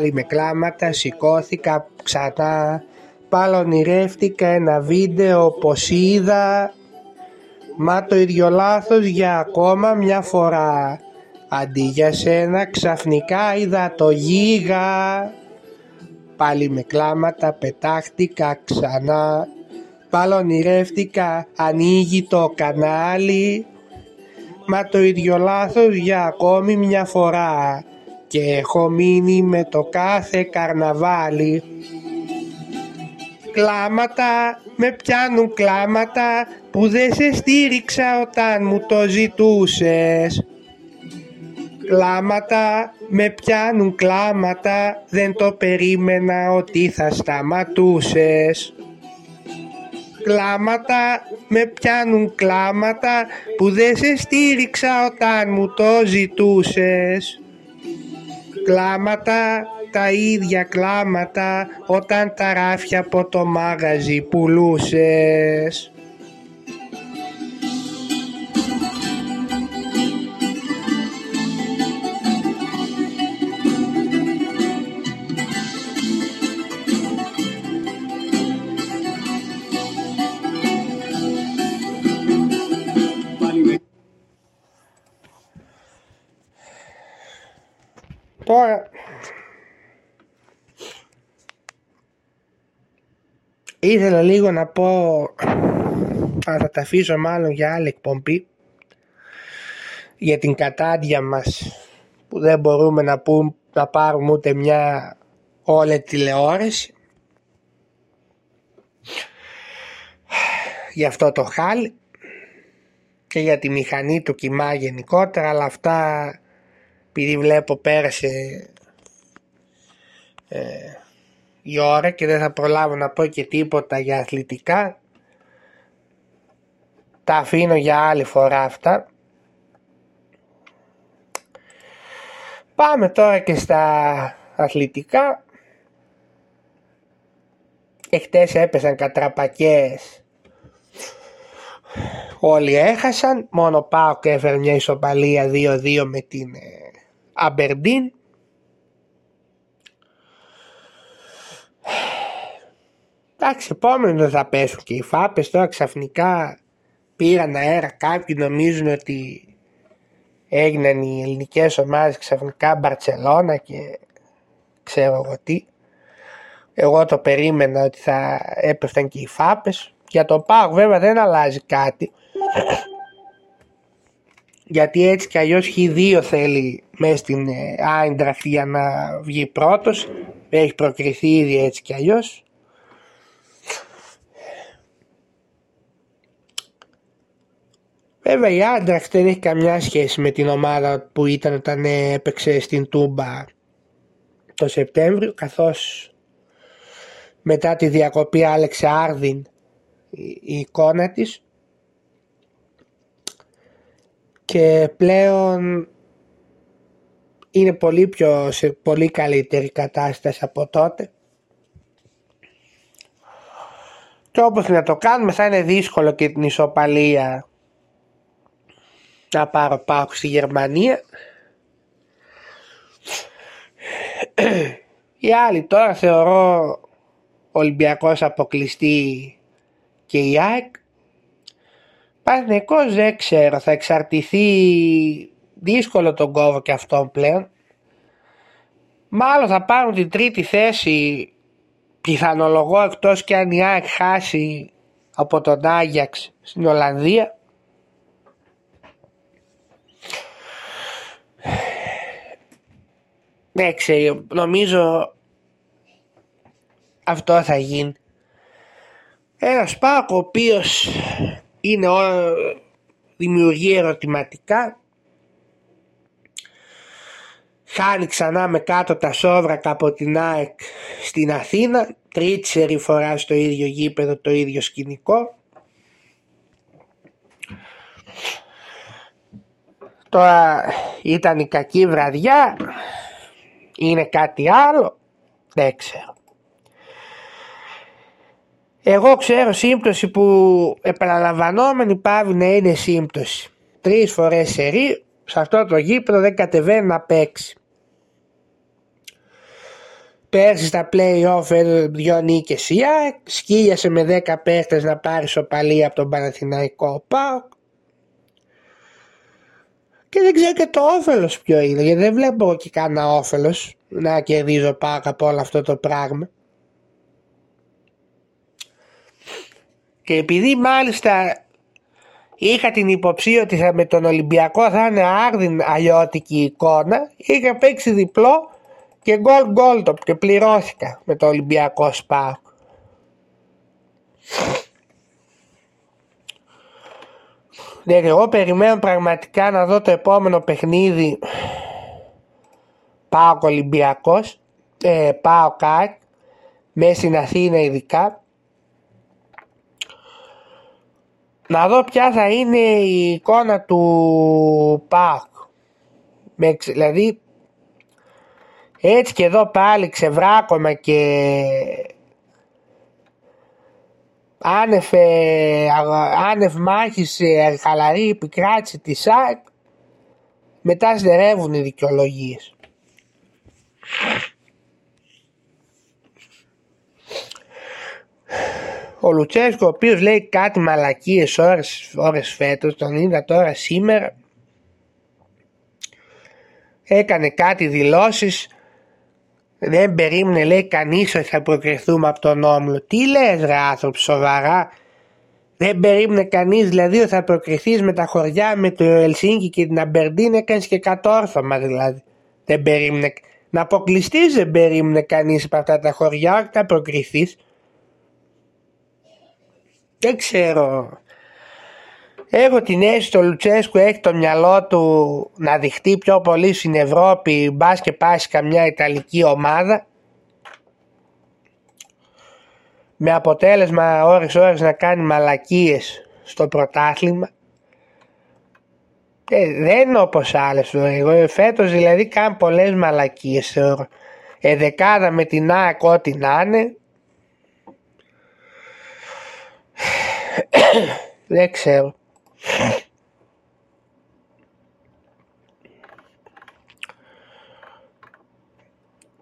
Πάλι με κλάματα, σηκώθηκα ξανά, πάλι ονειρεύτηκα ένα βίντεο πως είδα, μα το ίδιο λάθος για ακόμα μια φορά. Αντί για σένα ξαφνικά είδα το γίγα, πάλι με κλάματα πετάχτηκα ξανά, πάλι ονειρεύτηκα ανοίγει το κανάλι, μα το ίδιο λάθος για ακόμη μια φορά και έχω μείνει με το κάθε καρναβάλι. Κλάματα, με πιάνουν κλάματα που δεν σε στήριξα όταν μου το ζητούσες. Κλάματα, με πιάνουν κλάματα, δεν το περίμενα ότι θα σταματούσες. Κλάματα, με πιάνουν κλάματα που δεν σε στήριξα όταν μου το ζητούσες κλάματα τα ίδια κλάματα όταν τα ράφια από το μάγαζι πουλούσες. Τώρα. Ήθελα λίγο να πω αλλά θα τα αφήσω μάλλον για άλλη εκπομπή για την κατάντια μας που δεν μπορούμε να, πούμε, να πάρουμε ούτε μια όλη τηλεόραση. Για αυτό το χάλι και για τη μηχανή του κοιμά γενικότερα αλλά αυτά επειδή βλέπω πέρασε ε, η ώρα και δεν θα προλάβω να πω και τίποτα για αθλητικά τα αφήνω για άλλη φορά αυτά. Πάμε τώρα και στα αθλητικά. Εχθές έπεσαν κατραπακές. Όλοι έχασαν. Μόνο πάω και έφερε μια ισοπαλία 2-2 με την ε, Αμπερντίν. Εντάξει, επόμενο θα πέσουν και οι φάπες τώρα ξαφνικά πήραν αέρα κάποιοι νομίζουν ότι έγιναν οι ελληνικές ομάδες ξαφνικά Μπαρτσελώνα και ξέρω εγώ τι. Εγώ το περίμενα ότι θα έπεφταν και οι φάπες. Για το ΠΑΟΚ βέβαια δεν αλλάζει κάτι γιατί έτσι κι αλλιώς Χ2 θέλει μέσα στην Άιντραχτ για να βγει πρώτος. Έχει προκριθεί ήδη έτσι κι αλλιώς. Βέβαια η Άιντραχτ δεν έχει καμιά σχέση με την ομάδα που ήταν όταν έπαιξε στην Τούμπα το Σεπτέμβριο καθώς μετά τη διακοπή άλεξε Άρδιν η εικόνα της και πλέον είναι πολύ πιο σε πολύ καλύτερη κατάσταση από τότε. Και όπως να το κάνουμε θα είναι δύσκολο και την ισοπαλία να πάρω πάω στη Γερμανία. Οι άλλοι τώρα θεωρώ Ολυμπιακός αποκλειστή και η ΑΕΚ Παναθηναϊκός δεν ξέρω, θα εξαρτηθεί δύσκολο τον κόβο και αυτόν πλέον. Μάλλον θα πάρουν την τρίτη θέση πιθανολογώ εκτός και αν η ΑΕΚ χάσει από τον Άγιαξ στην Ολλανδία. Δεν ξέρω, νομίζω αυτό θα γίνει. Ένας Πάκο ο οποίος είναι δημιουργεί ερωτηματικά. Χάνει ξανά με κάτω τα σόβρακα από την ΑΕΚ στην Αθήνα. Τρίτη φορά στο ίδιο γήπεδο το ίδιο σκηνικό. Τώρα ήταν η κακή βραδιά. Είναι κάτι άλλο. Δεν ξέρω εγώ ξέρω σύμπτωση που επαναλαμβανόμενη πάβει να είναι σύμπτωση. Τρεις φορές σε ρί, σε αυτό το γήπεδο δεν κατεβαίνει να παίξει. Πέρσι στα play-off έδωσε δυο νίκες η ΑΕΚ, σκύλιασε με 10 παίχτες να πάρει σοπαλία από τον Παναθηναϊκό ΠΑΟΚ. Και δεν ξέρω και το όφελος ποιο είναι, γιατί δεν βλέπω και κανένα όφελος να κερδίζω ΠΑΟΚ από όλο αυτό το πράγμα. Και επειδή μάλιστα είχα την υποψία ότι με τον Ολυμπιακό θα είναι άρδιν αλλιώτικη εικόνα, είχα παίξει διπλό και γκολ γκολ το και πληρώθηκα με το Ολυμπιακό Σπάου. Ναι, εγώ περιμένω πραγματικά να δω το επόμενο παιχνίδι πάω Ολυμπιακός, ε, πάω ΚΑΚ, μέσα στην Αθήνα ειδικά να δω ποια θα είναι η εικόνα του ΠΑΟΚ. Δηλαδή Έτσι και εδώ πάλι ξεβράκωμα και άνευ, ε, άνευ μάχης ε, χαλαρή επικράτηση της ΣΑΚ μετά στερεύουν οι δικαιολογίες. Ο Λουτσέσκο ο οποίος λέει κάτι μαλακίες ώρες, ώρες φέτος, τον είδα τώρα σήμερα, έκανε κάτι δηλώσεις, δεν περίμενε λέει κανείς ότι θα προκριθούμε από τον Όμιλο. Τι λες ρε άνθρωπο σοβαρά, δεν περίμενε κανείς δηλαδή ότι θα προκριθείς με τα χωριά με το Ελσίνκι και την Αμπερντίν έκανες και κατόρθωμα δηλαδή. Δεν περίμενε, να αποκλειστείς δεν περίμενε κανείς από αυτά τα χωριά, όχι θα προκριθείς. Δεν ξέρω. Έχω την αίσθηση το Λουτσέσκου έχει το μυαλό του να δειχτεί πιο πολύ στην Ευρώπη μπας και πάει σε καμιά Ιταλική ομάδα. Με αποτέλεσμα ώρες ώρες να κάνει μαλακίες στο πρωτάθλημα. Ε, δεν είναι όπως άλλες εγώ. Φέτος δηλαδή κάνει πολλές μαλακίες θεωρώ. Ε, δεκάδα με την ΑΕΚ ό,τι να είναι δεν ξέρω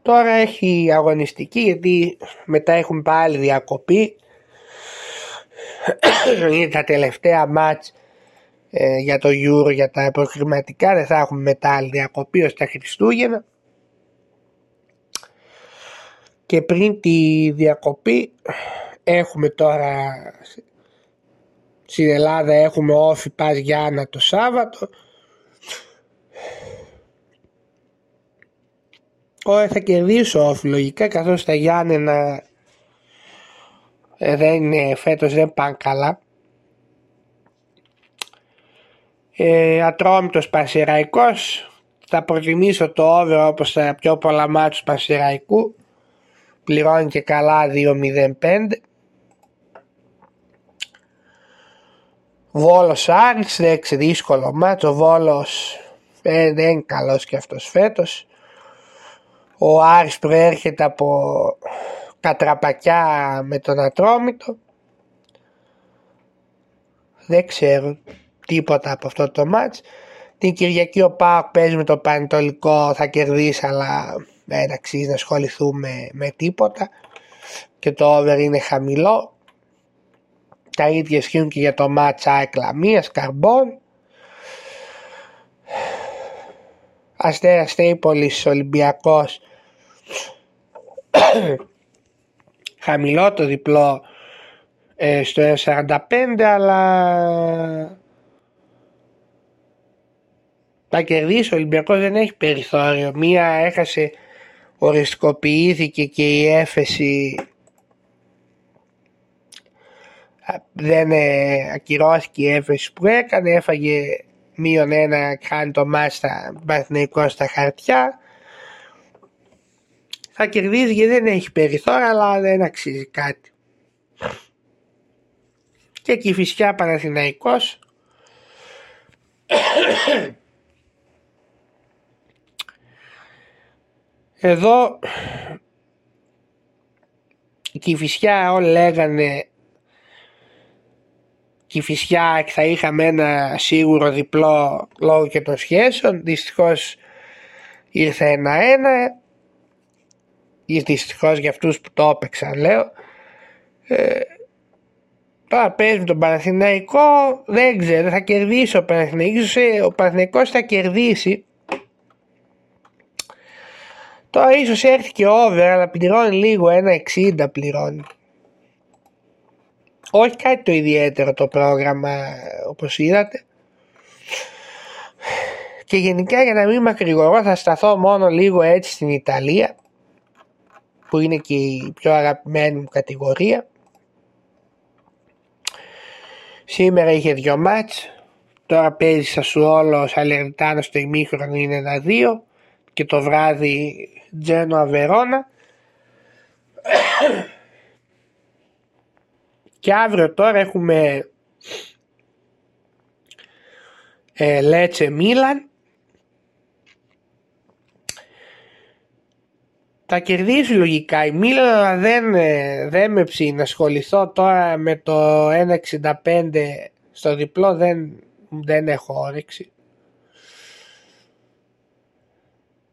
Τώρα έχει αγωνιστική γιατί μετά έχουν πάλι διακοπή. Είναι τα τελευταία μάτς ε, για το Euro για τα προκριματικά. Δεν θα έχουμε μετά άλλη διακοπή ως τα Χριστούγεννα. Και πριν τη διακοπή έχουμε τώρα στην Ελλάδα έχουμε όφη πας Γιάννα το Σάββατο. Ωραία θα κερδίσω όφη λογικά καθώς τα Γιάννενα ε, δεν είναι, φέτος δεν πάνε καλά. Ε, ατρόμητος Πασιραϊκός θα προτιμήσω το over όπως τα πιο πολλά μάτια του Πασιραϊκού πληρώνει και καλά 2-0-5 Βόλος Άρης, δεν δύσκολο μάτς, ο Βόλος ε, δεν είναι καλός και αυτός φέτος. Ο Άρης προέρχεται από κατραπακιά με τον Ατρόμητο. Δεν ξέρω τίποτα από αυτό το μάτς. Την Κυριακή ο Πάοκ παίζει με το Πανετολικό, θα κερδίσει αλλά δεν αξίζει να ασχοληθούμε με τίποτα και το over είναι χαμηλό. Τα ίδια ισχύουν και για το μάτσα Εκλαμίας, Καρμπών. Αστέρας Στέιπολης, Ολυμπιακός. Χαμηλό το διπλό ε, στο 1.45 αλλά θα κερδίσει ο Ολυμπιακός δεν έχει περιθώριο. Μία έχασε, οριστικοποιήθηκε και η έφεση δεν ε, ακυρώθηκε η έφεση που έκανε, έφαγε μείον ένα κάνει το μάστα Παναθηναϊκός στα χαρτιά. Θα κερδίζει γιατί δεν έχει περιθώρια αλλά δεν αξίζει κάτι. Και εκεί φυσικά Παναθηναϊκός εδώ και η φυσιά όλοι λέγανε και φυσιά θα είχαμε ένα σίγουρο διπλό λόγω και των σχέσεων. Δυστυχώς ήρθε ένα-ένα. Ή δυστυχώς για αυτούς που το έπαιξαν λέω. Ε, τώρα παίζει τον Παναθηναϊκό, δεν ξέρω, θα κερδίσει ο Παναθηναϊκός, ε, ο Παναθηναϊκός θα κερδίσει. Τώρα ίσως έρθει και over, αλλά πληρώνει λίγο, ένα 60 πληρώνει. Όχι κάτι το ιδιαίτερο το πρόγραμμα όπως είδατε. Και γενικά για να μην μακρηγορώ θα σταθώ μόνο λίγο έτσι στην Ιταλία που είναι και η πιο αγαπημένη μου κατηγορία. Σήμερα είχε δυο μάτς, τώρα παίζει όλο Σαλερνιτάνος στο ημίχρονο είναι ένα δύο και το βράδυ Τζένο Αβερόνα. Και αύριο τώρα έχουμε ε, Λέτσε Μίλαν θα κερδίσει λογικά η Μίλαν αλλά δεν, ε, δεν με ψήνει να ασχοληθώ τώρα με το 1.65 στο διπλό δεν, δεν έχω όρεξη.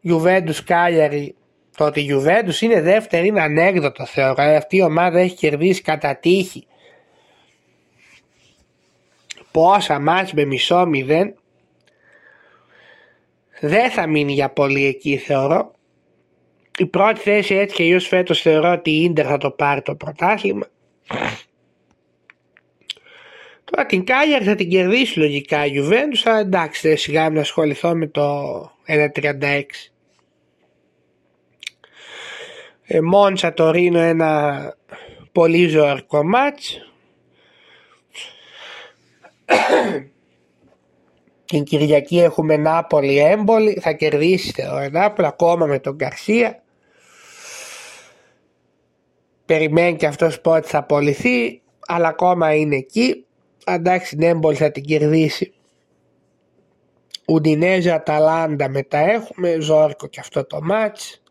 Juventus Κάλιαρη το ότι η Juventus είναι δεύτερη είναι ανέκδοτο θεωρώ. Αυτή η ομάδα έχει κερδίσει κατά τύχη πόσα μάτς με μισό μηδέν δεν θα μείνει για πολύ εκεί θεωρώ. Η πρώτη θέση έτσι και αλλιώς φέτος θεωρώ ότι η Ίντερ θα το πάρει το πρωτάθλημα. Τώρα την Κάλιαρ θα την κερδίσει λογικά η Juventus, αλλά εντάξει σιγά να ασχοληθώ με το 1.36. Ε, Μόντσα το Ρήνο ένα πολύ ζωαρκό μάτς. Την Κυριακή έχουμε Νάπολη έμπολη, θα κερδίσει ο Νάπολη ακόμα με τον Καρσία. Περιμένει και αυτός πότε θα απολυθεί, αλλά ακόμα είναι εκεί. Εντάξει, την έμπολη θα την κερδίσει. Ουντινέζα Αταλάντα μετά έχουμε, Ζόρκο και αυτό το μάτς.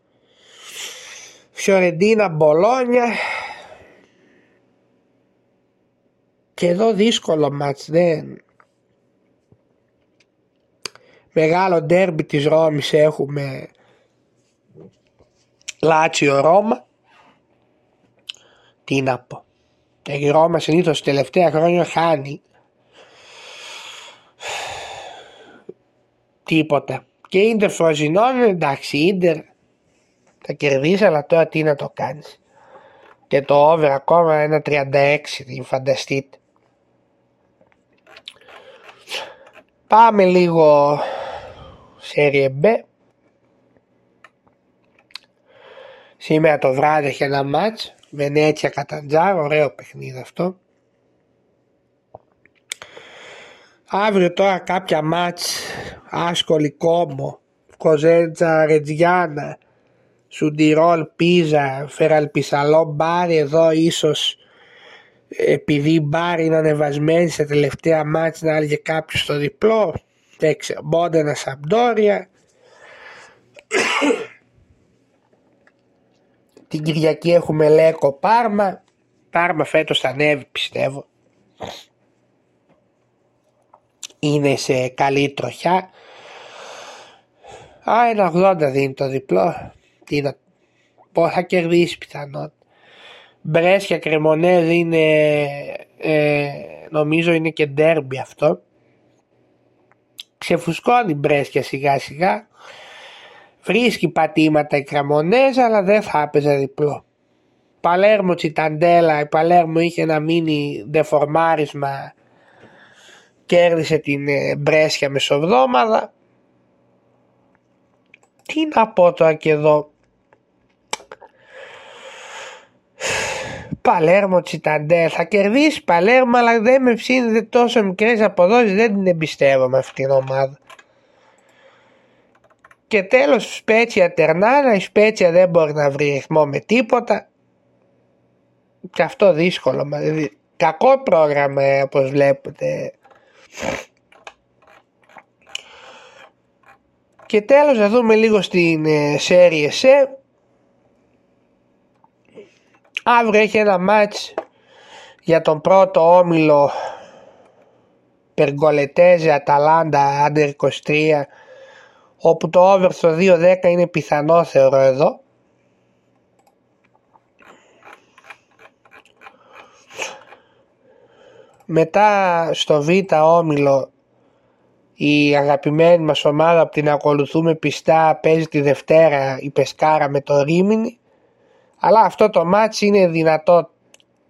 Φιωρεντίνα Μπολόνια. Και εδώ δύσκολο μάτς δεν, Μεγάλο ντέρμπι της Ρώμης έχουμε Λάτσιο Ρώμα. Τι να πω. Η Ρώμα συνήθως τελευταία χρόνια χάνει. Τίποτα. Και Ίντερ Φροζινών εντάξει Ίντερ θα κερδίσει αλλά τώρα τι να το κάνεις. Και το over ακόμα ένα 36 φανταστείτε. Πάμε λίγο Serie B. Σήμερα το βράδυ έχει ένα μάτς. Βενέτσια Καταντζάρ, ωραίο παιχνίδι αυτό. Αύριο τώρα κάποια μάτς άσκολη κόμμο, Κοζέντζα Ρετζιάννα, Σουντιρόλ Πίζα, Φεραλπισαλό Μπάρι εδώ ίσως επειδή η Μπάρι είναι ανεβασμένη σε τελευταία μάτς να έλεγε κάποιος στο διπλό δεν ξέρω, Μόντενα Σαμπτόρια. Την Κυριακή έχουμε Λέκο Πάρμα. Πάρμα φέτος θα ανέβει πιστεύω. Είναι σε καλή τροχιά. Α, ένα 80 δίνει το διπλό. Τι να... Πώς θα κερδίσει πιθανότητα. Μπρέσια Κρεμονέζ είναι ε, νομίζω είναι και ντέρμπι αυτό ξεφουσκώνει Μπρέσκια σιγά σιγά. Βρίσκει πατήματα η Κραμονέζα αλλά δεν θα έπαιζε διπλό. Παλέρμο Τσιταντέλα, η Παλέρμο είχε να μείνει δεφορμάρισμα κέρδισε την ε, Μπρέσια μεσοβδόμαδα. Τι να πω τώρα και εδώ. Παλέρμο Τσιταντέ. Θα κερδίσει Παλέρμο, αλλά δεν με ψήνεται τόσο μικρές αποδόσεις. Δεν την εμπιστεύομαι αυτή την ομάδα. Και τέλος Σπέτσια Τερνάρα. Η Σπέτσια δεν μπορεί να βρει ρυθμό με τίποτα. Και αυτό δύσκολο. Κακό πρόγραμμα όπως βλέπετε. Και τέλος να δούμε λίγο στην ε, Serie C. Αύριο έχει ένα μάτς για τον πρώτο όμιλο Περγκολετέζε Αταλάντα Άντερ 23 όπου το over στο 2-10 είναι πιθανό θεωρώ εδώ. Μετά στο Β όμιλο η αγαπημένη μας ομάδα που την ακολουθούμε πιστά παίζει τη Δευτέρα η Πεσκάρα με το Ρίμινι αλλά αυτό το μάτς είναι δυνατό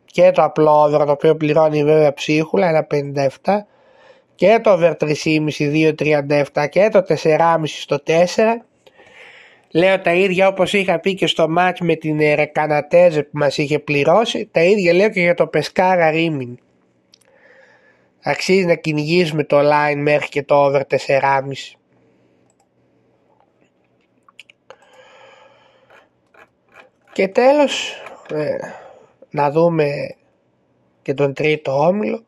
και το απλό over το οποίο πληρώνει βέβαια ψίχουλα 1.57 και το over 3.5 2.37 και το 4.5 στο 4 Λέω τα ίδια όπως είχα πει και στο μάτς με την Ρεκανατέζε που μας είχε πληρώσει. Τα ίδια λέω και για το Πεσκάρα Ρίμιν. Αξίζει να κυνηγήσουμε το line μέχρι και το over 4.5 Και τέλος ε, να δούμε και τον τρίτο όμιλο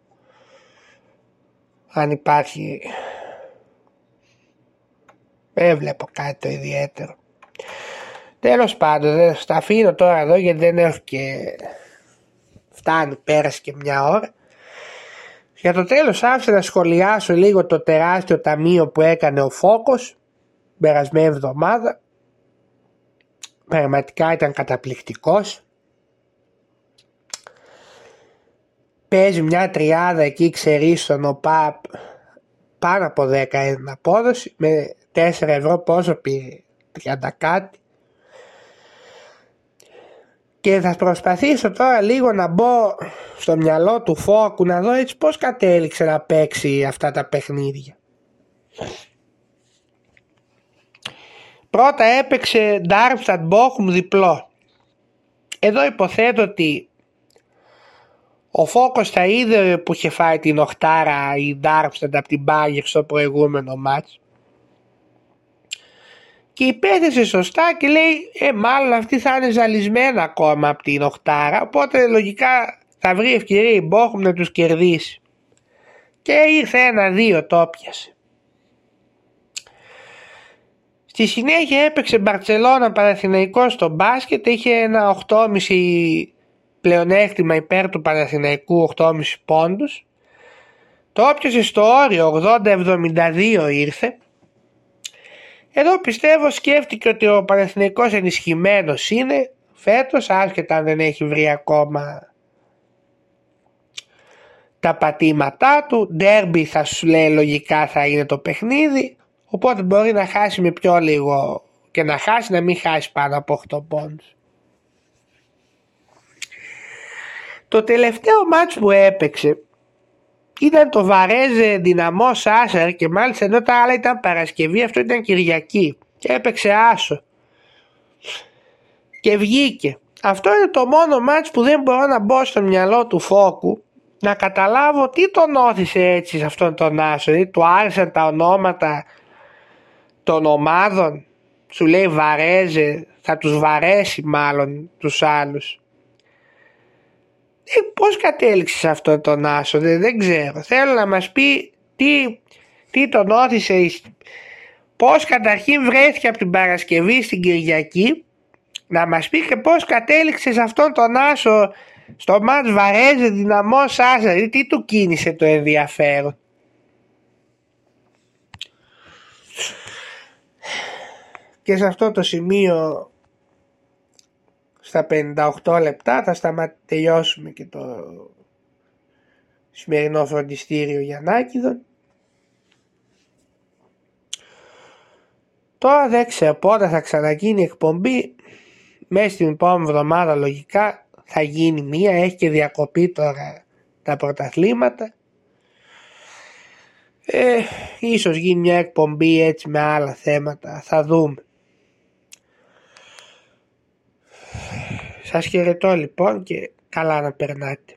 αν υπάρχει δεν βλέπω κάτι το ιδιαίτερο. Τέλος πάντων, θα αφήνω τώρα εδώ γιατί δεν έχω και... Φτάνει, πέρασε και μια ώρα. Για το τέλος άφησα να σχολιάσω λίγο το τεράστιο ταμείο που έκανε ο Φόκος περασμένη εβδομάδα. Πραγματικά ήταν καταπληκτικός. Παίζει μια τριάδα εκεί ξέρεις στον ΟΠΑΠ πάνω από 10 είναι απόδοση με 4 ευρώ πόσο πήρε 30 κάτι και θα προσπαθήσω τώρα λίγο να μπω στο μυαλό του Φόκου να δω έτσι πως κατέληξε να παίξει αυτά τα παιχνίδια. Πρώτα έπαιξε Darmstadt Bochum διπλό. Εδώ υποθέτω ότι ο Φόκος θα είδε που είχε φάει την οχτάρα η Darmstadt από την Bayern στο προηγούμενο μάτς και υπέθεσε σωστά και λέει ε μάλλον αυτή θα είναι ζαλισμένα ακόμα από την οχτάρα οπότε λογικά θα βρει ευκαιρία η Μπόχουμ να τους κερδίσει και ήρθε ένα-δύο το πιασε. Στη συνέχεια έπαιξε Μπαρτσελώνα Παναθηναϊκός στο μπάσκετ, είχε ένα 8,5 πλεονέκτημα υπέρ του Παναθηναϊκού 8,5 πόντους. Το όπιασε στο όριο 80-72 ήρθε εδώ πιστεύω σκέφτηκε ότι ο Παναθηναϊκός ενισχυμένος είναι φέτος άσχετα αν δεν έχει βρει ακόμα τα πατήματά του. Ντέρμπι θα σου λέει λογικά θα είναι το παιχνίδι οπότε μπορεί να χάσει με πιο λίγο και να χάσει να μην χάσει πάνω από 8 πόντους. Το τελευταίο μάτς που έπαιξε ήταν το Βαρέζε δυναμό Σάσαρ και μάλιστα ενώ τα άλλα ήταν Παρασκευή αυτό ήταν Κυριακή και έπαιξε άσο και βγήκε. Αυτό είναι το μόνο μάτς που δεν μπορώ να μπω στο μυαλό του Φόκου να καταλάβω τι τον όθησε έτσι σε αυτόν τον άσο. Δηλαδή του άρεσαν τα ονόματα των ομάδων. Σου λέει Βαρέζε, θα τους βαρέσει μάλλον τους άλλους. Ε, πώς κατέληξες σε αυτόν τον Άσο, δεν, δεν ξέρω. Θέλω να μας πει τι, τι τον όθησε, πώς καταρχήν βρέθηκε από την Παρασκευή στην Κυριακή, να μας πει και πώς κατέληξες σε αυτόν τον Άσο στο μάτς Βαρέζε δυναμό Σάσα, δηλαδή τι του κίνησε το ενδιαφέρον. Και σε αυτό το σημείο στα 58 λεπτά θα σταματήσουμε τελειώσουμε και το σημερινό φροντιστήριο για Νάκηδον. Τώρα δεν ξέρω πότε θα ξαναγίνει εκπομπή. Μέσα στην επόμενη εβδομάδα λογικά θα γίνει μία. Έχει και διακοπή τώρα τα πρωταθλήματα. Ε, ίσως γίνει μια εκπομπή έτσι με άλλα θέματα. Θα δούμε. Σας χαιρετώ λοιπόν και καλά να περνάτε.